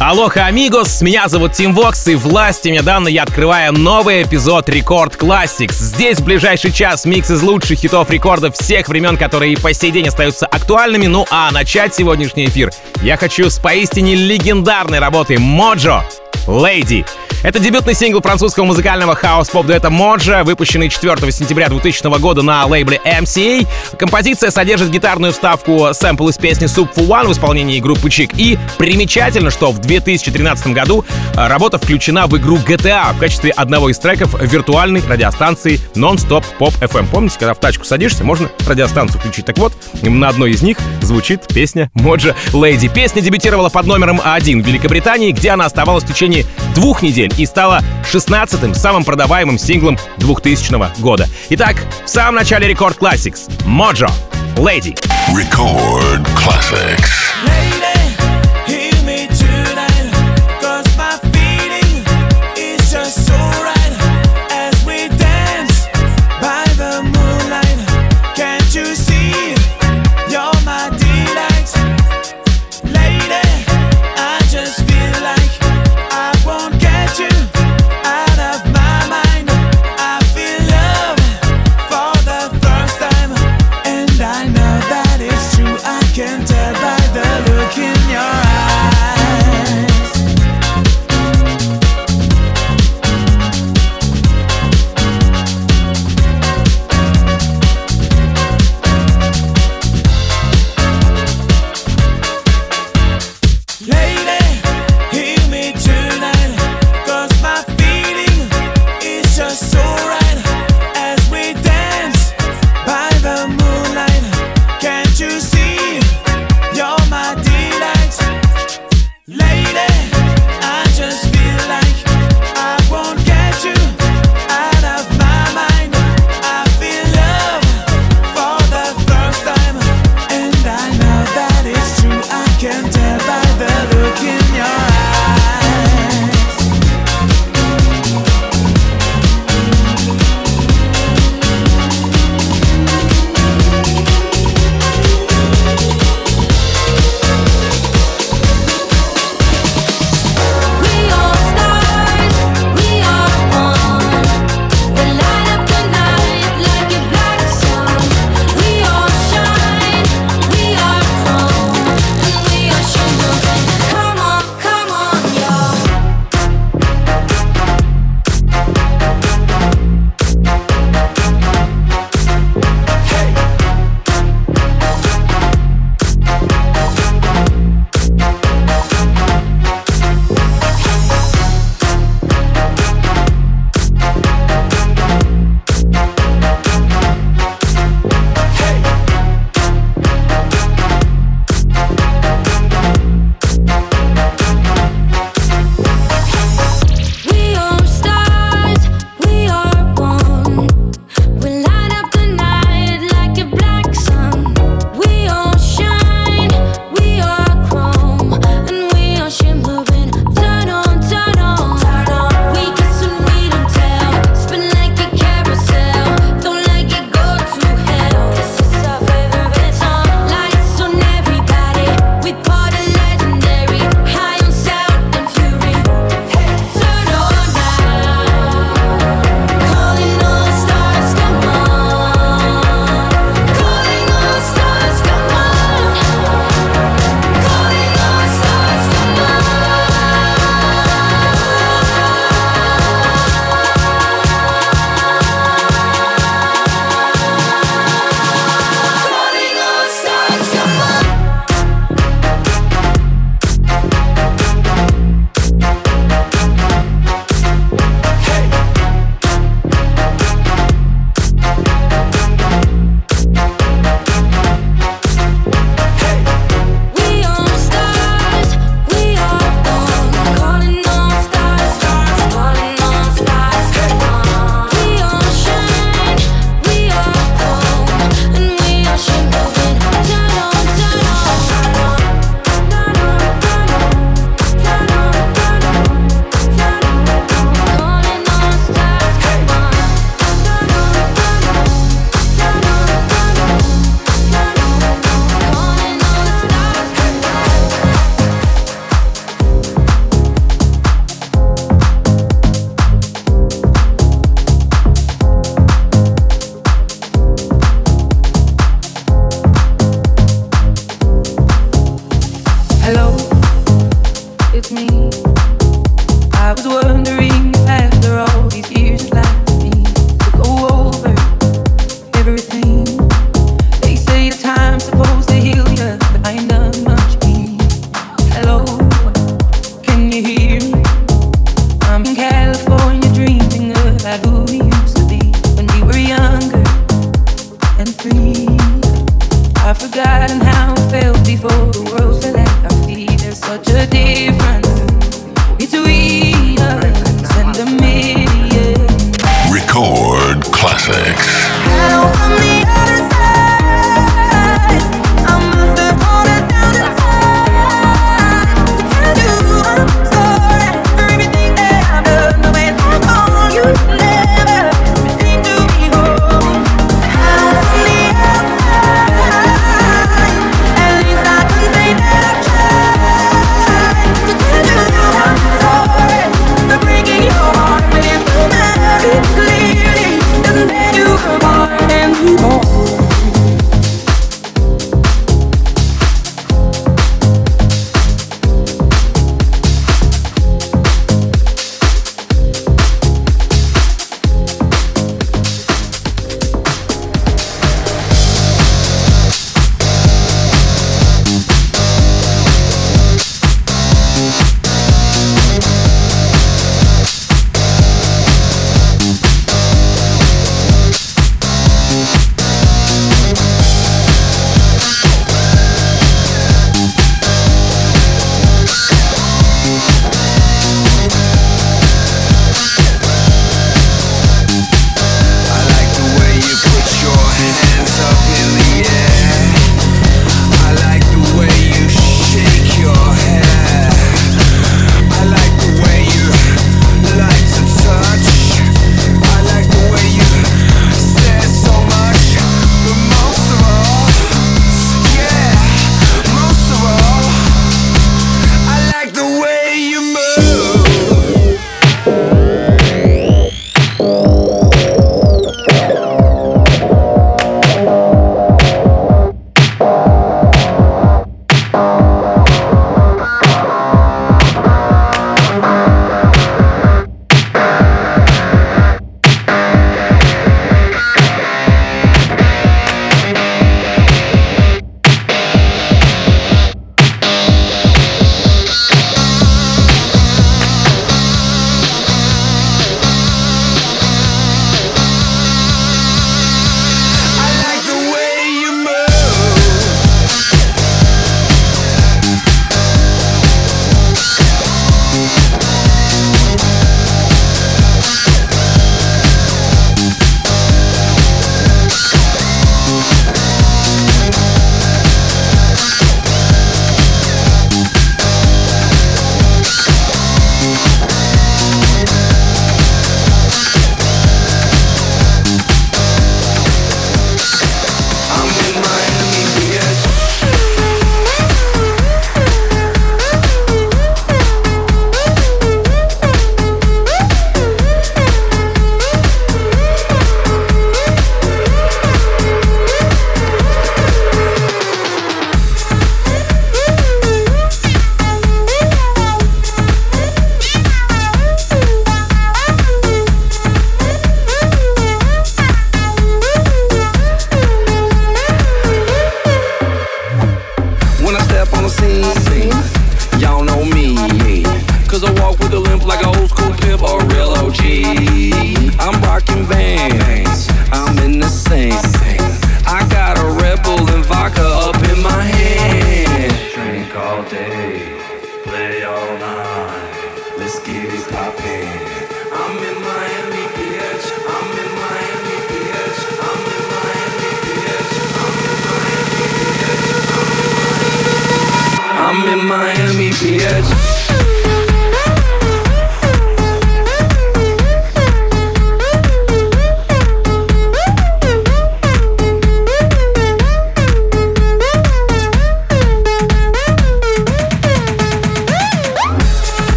Aloha, amigos, меня зовут Тим Вокс, и властью, данной мне, я открываю новый эпизод Record Classix. Здесь в ближайший час микс из лучших хитов Рекорда всех времен, которые и по сей день остаются актуальными. Ну а начать сегодняшний эфир я хочу с поистине легендарной работы Моджо Lady. Это дебютный сингл французского музыкального хаос-поп-дуэта Моджа, выпущенный 4 сентября 2000 года на лейбле MCA. Композиция содержит гитарную вставку сэмпл из песни Soup for One в исполнении группы Чик. И примечательно, что в 2013 году а, работа включена в игру GTA в качестве одного из треков виртуальной радиостанции Non-Stop Pop FM. Помните, когда в тачку садишься, можно радиостанцию включить. Так вот, на одной из них звучит песня Моджа Lady. Песня дебютировала под номером 1 в Великобритании, где она оставалась в течение двух недель и стала 16-м самым продаваемым синглом 2000 года. Итак, в самом начале Рекорд Classics Mojo Lady. Record Classics.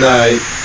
No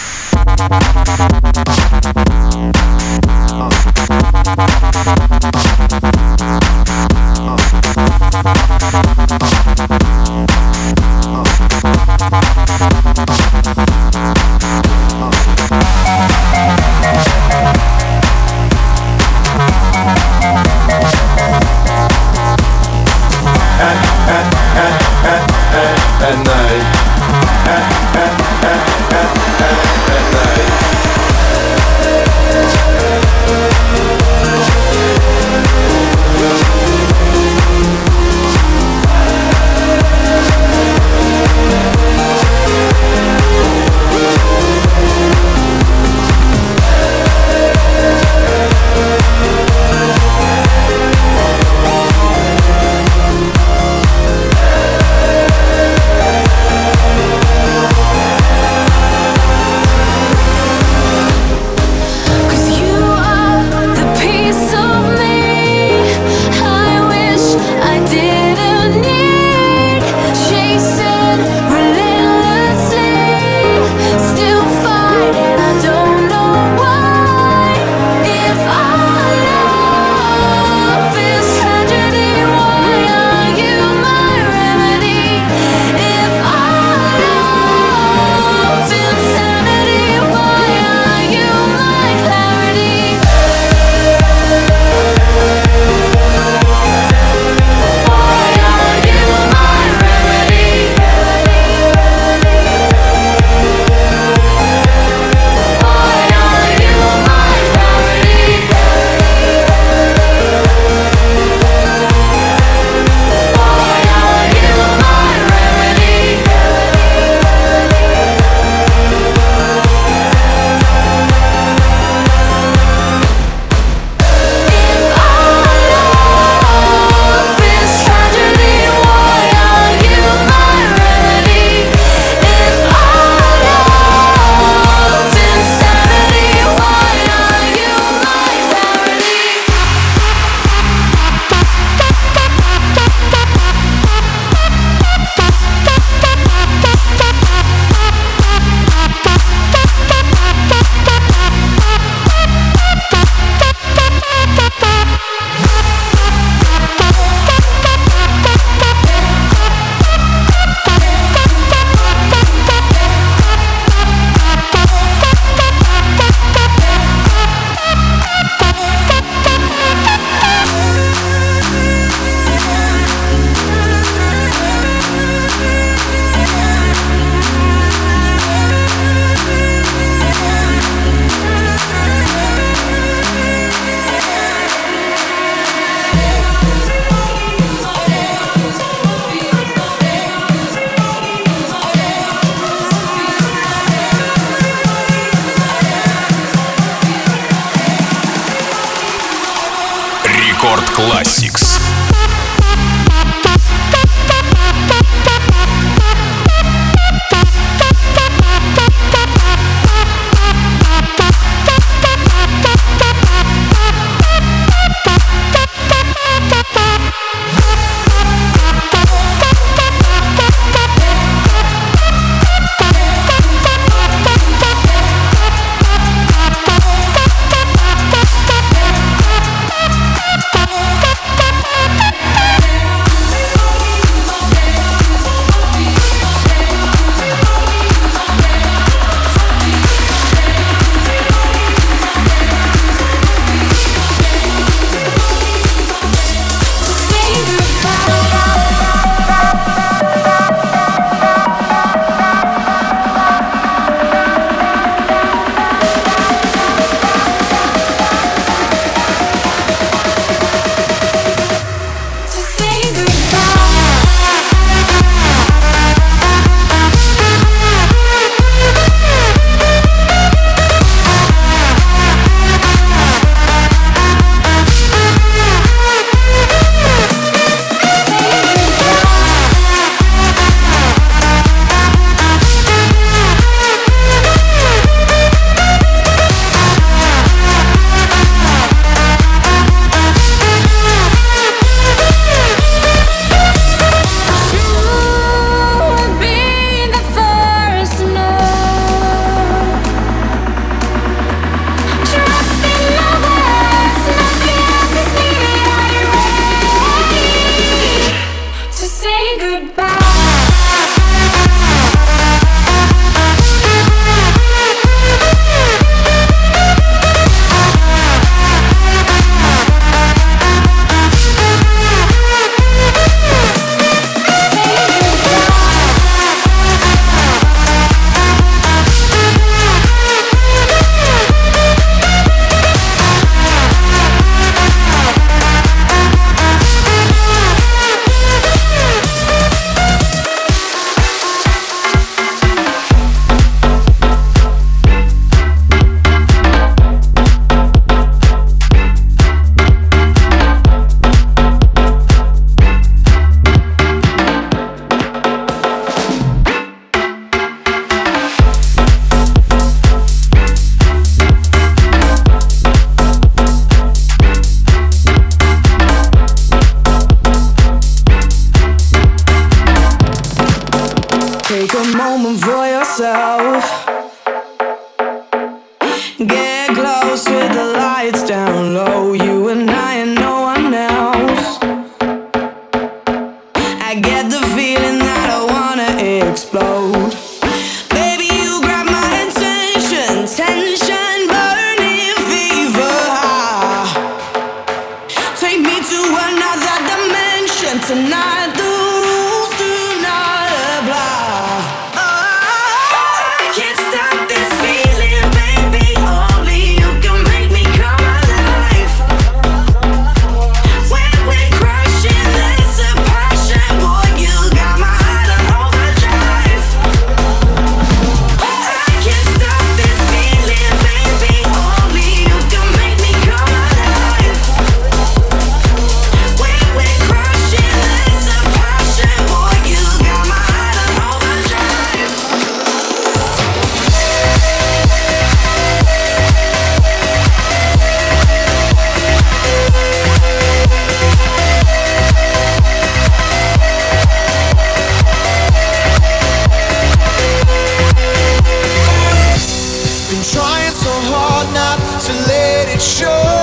show,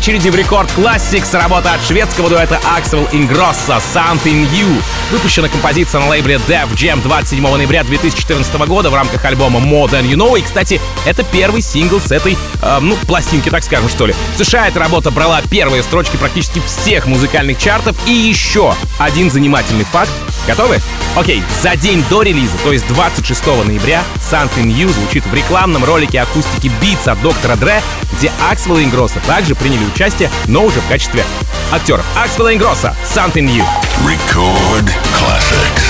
очереди в Рекорд Classics работа от шведского дуэта Axel Ingrosso «Something New». Выпущена композиция на лейбле Def Jam 27 ноября 2014 года в рамках альбома More Than You Know. И, кстати, это первый сингл с этой, э, ну, пластинки, так скажем, что ли. В США эта работа брала первые строчки практически всех музыкальных чартов. И еще один занимательный факт. Готовы? Окей, за день до релиза, то есть 26 ноября, Something New звучит в рекламном ролике акустики Beats от доктора Dre, где Аксвелл и Ингросса также приняли участие, но уже в качестве актеров. Аксвелл и Ингросса, Something New. Record classics.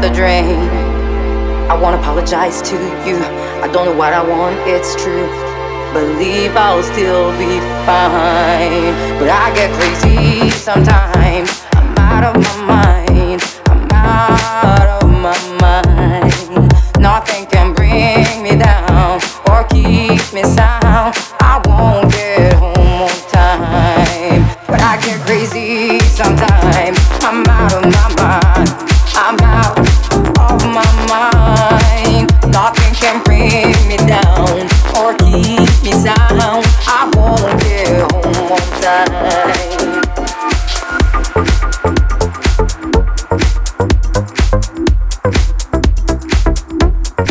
The drain. I wanna apologize to you. I don't know what I want, it's true. Believe I'll still be fine. But I get crazy sometimes. I'm out of my mind.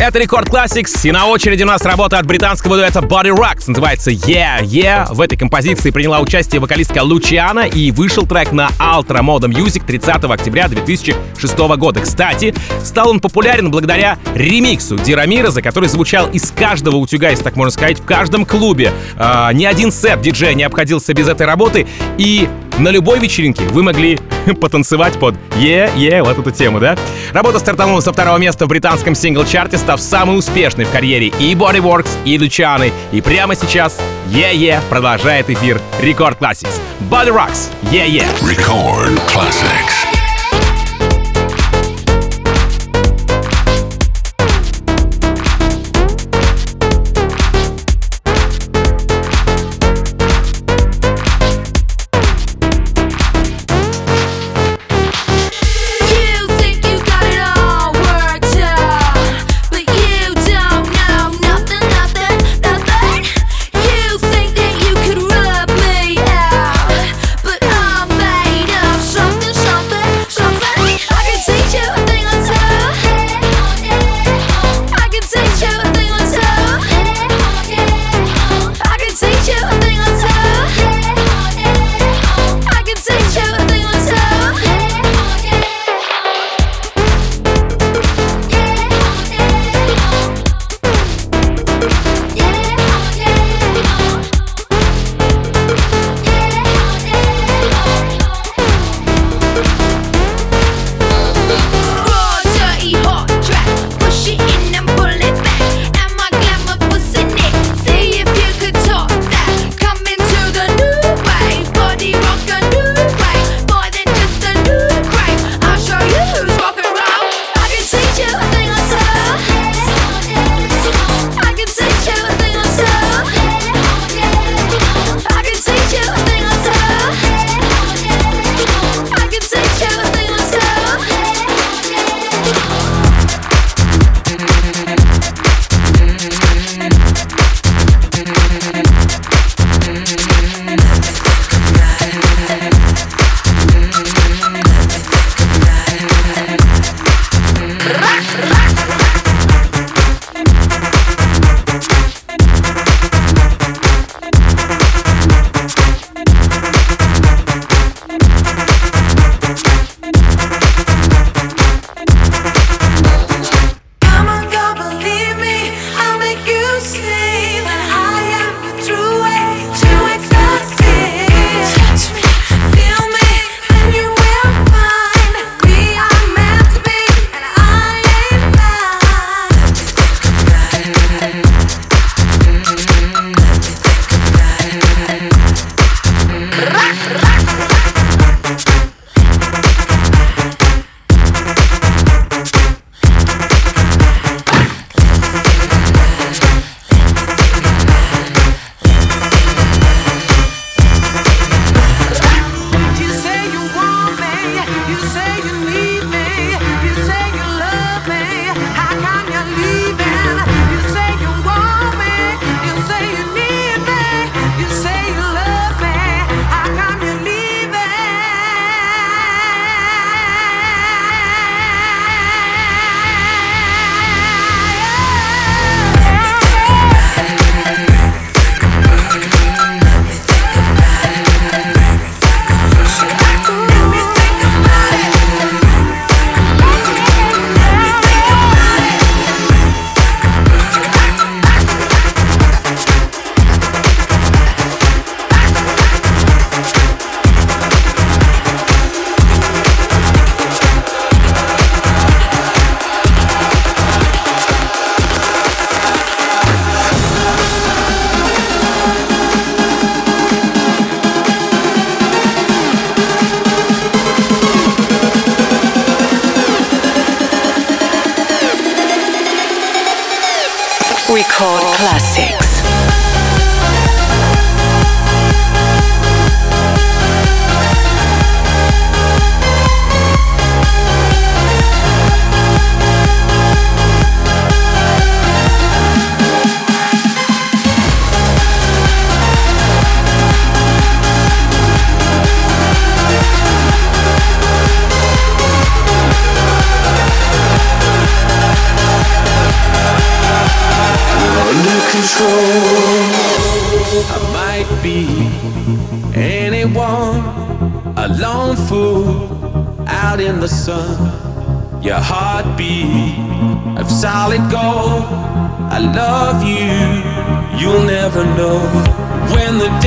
Это Рекорд Classics, и на очереди у нас работа от британского дуэта Body Rocks, называется Yeah Yeah. В этой композиции приняла участие вокалистка Лучиана, и вышел трек на Ultra Moda Music 30 октября 2006 года. Кстати, стал он популярен благодаря ремиксу Дирамира, за который звучал из каждого утюга, если так можно сказать, в каждом клубе. А, ни один сет диджея не обходился без этой работы, и на любой вечеринке вы могли потанцевать под «Е, е», вот эту тему, да? Работа стартанула со второго места в британском сингл-чарте, став самой успешной в карьере и Bodyworks, и Лучаны. И прямо сейчас «Е, е» продолжает эфир Рекорд Classics. Body Rocks, «Е, е». Record classics.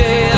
yeah.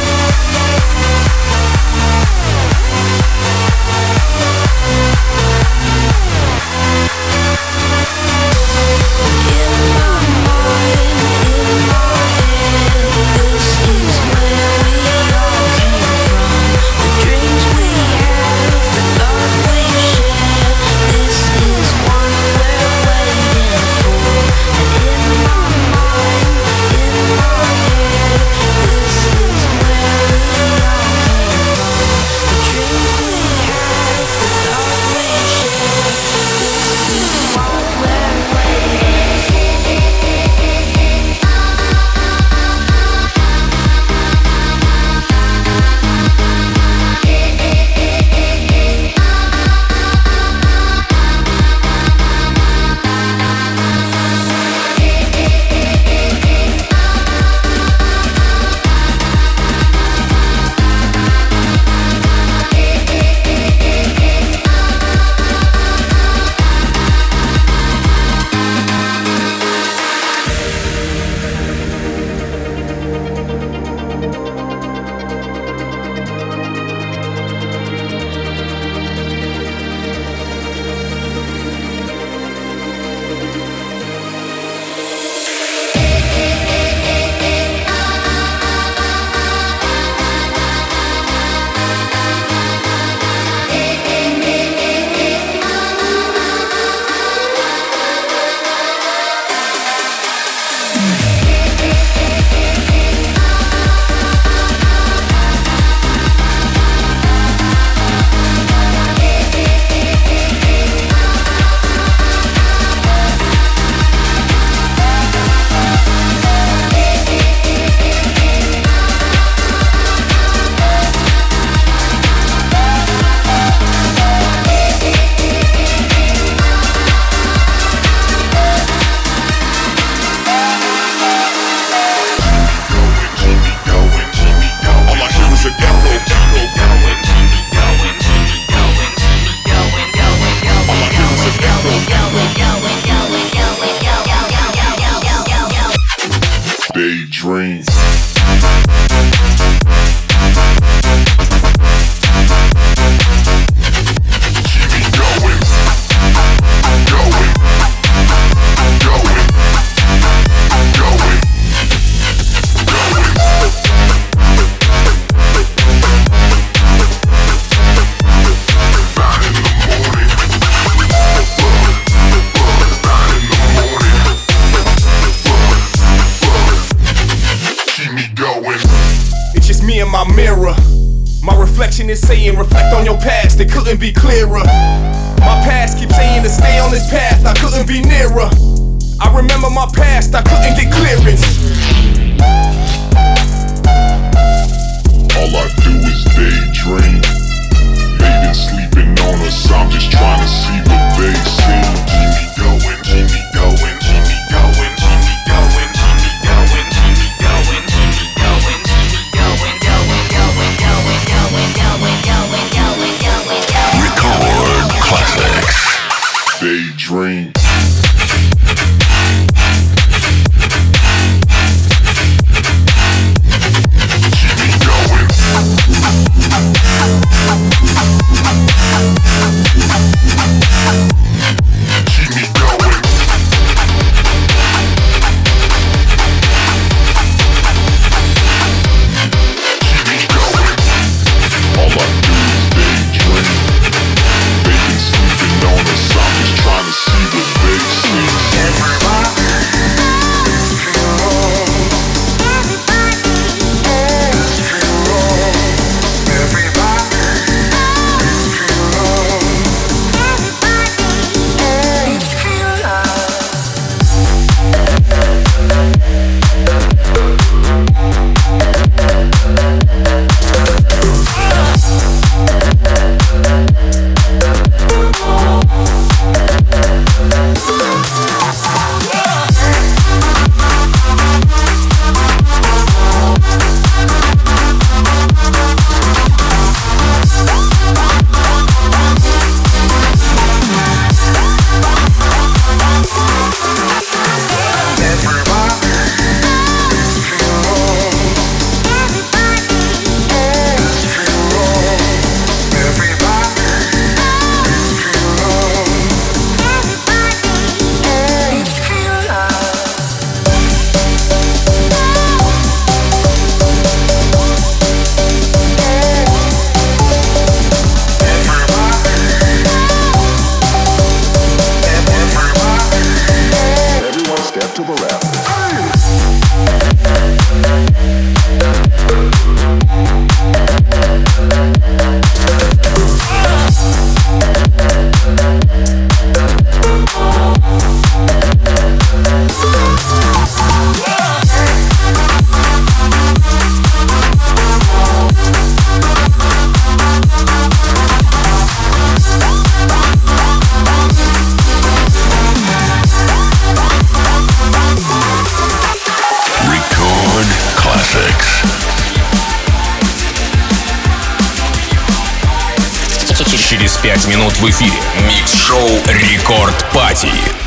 We'll Рекорд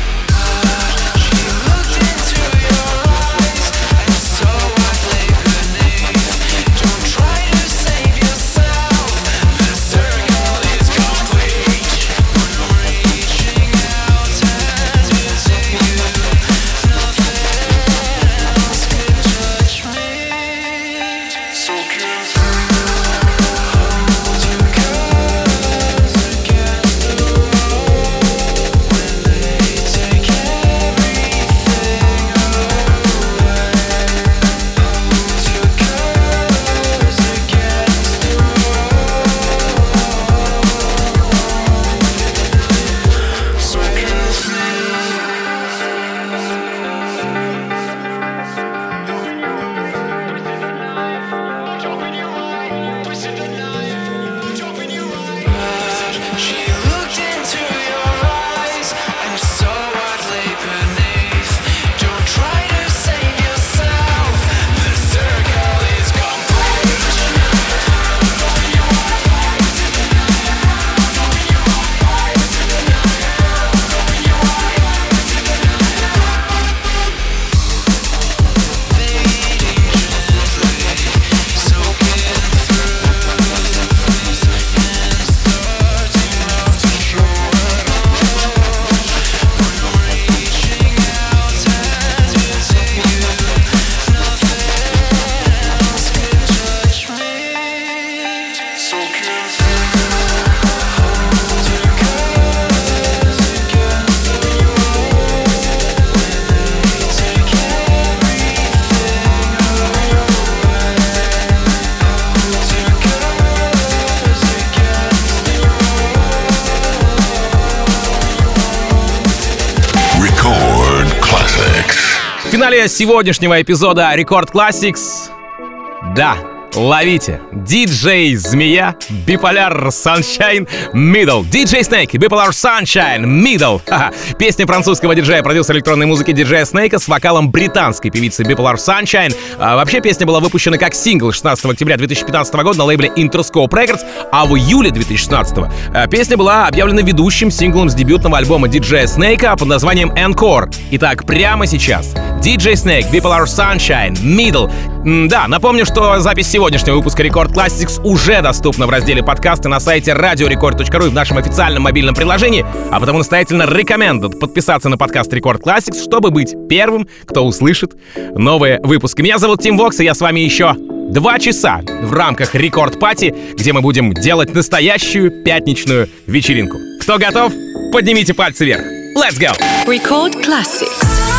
сегодняшнего эпизода Рекорд Classics. Да, ловите. Диджей Змея, Bipolar Sunshine Middle. Диджей Snake, Bipolar Sunshine Middle. Ха-ха. Песня французского диджея, продюсера электронной музыки диджея Снейка с вокалом британской певицы Bipolar Sunshine. А, вообще песня была выпущена как сингл 16 октября 2015 года на лейбле Interscope Records, а в июле 2016 а, песня была объявлена ведущим синглом с дебютного альбома диджея Снейка под названием Encore. Итак, прямо сейчас DJ Snake, Bipolar Sunshine, Middle. Да, напомню, что запись сегодняшнего выпуска Record Classics уже доступна в разделе подкасты на сайте radiorecord.ru и в нашем официальном мобильном приложении, а потому настоятельно recommended подписаться на подкаст Record Classics, чтобы быть первым, кто услышит новые выпуски. Меня зовут Тим Вокс, и я с вами еще два часа в рамках Рекорд Пати, где мы будем делать настоящую пятничную вечеринку. Кто готов? Поднимите пальцы вверх. Let's go! Record Classics.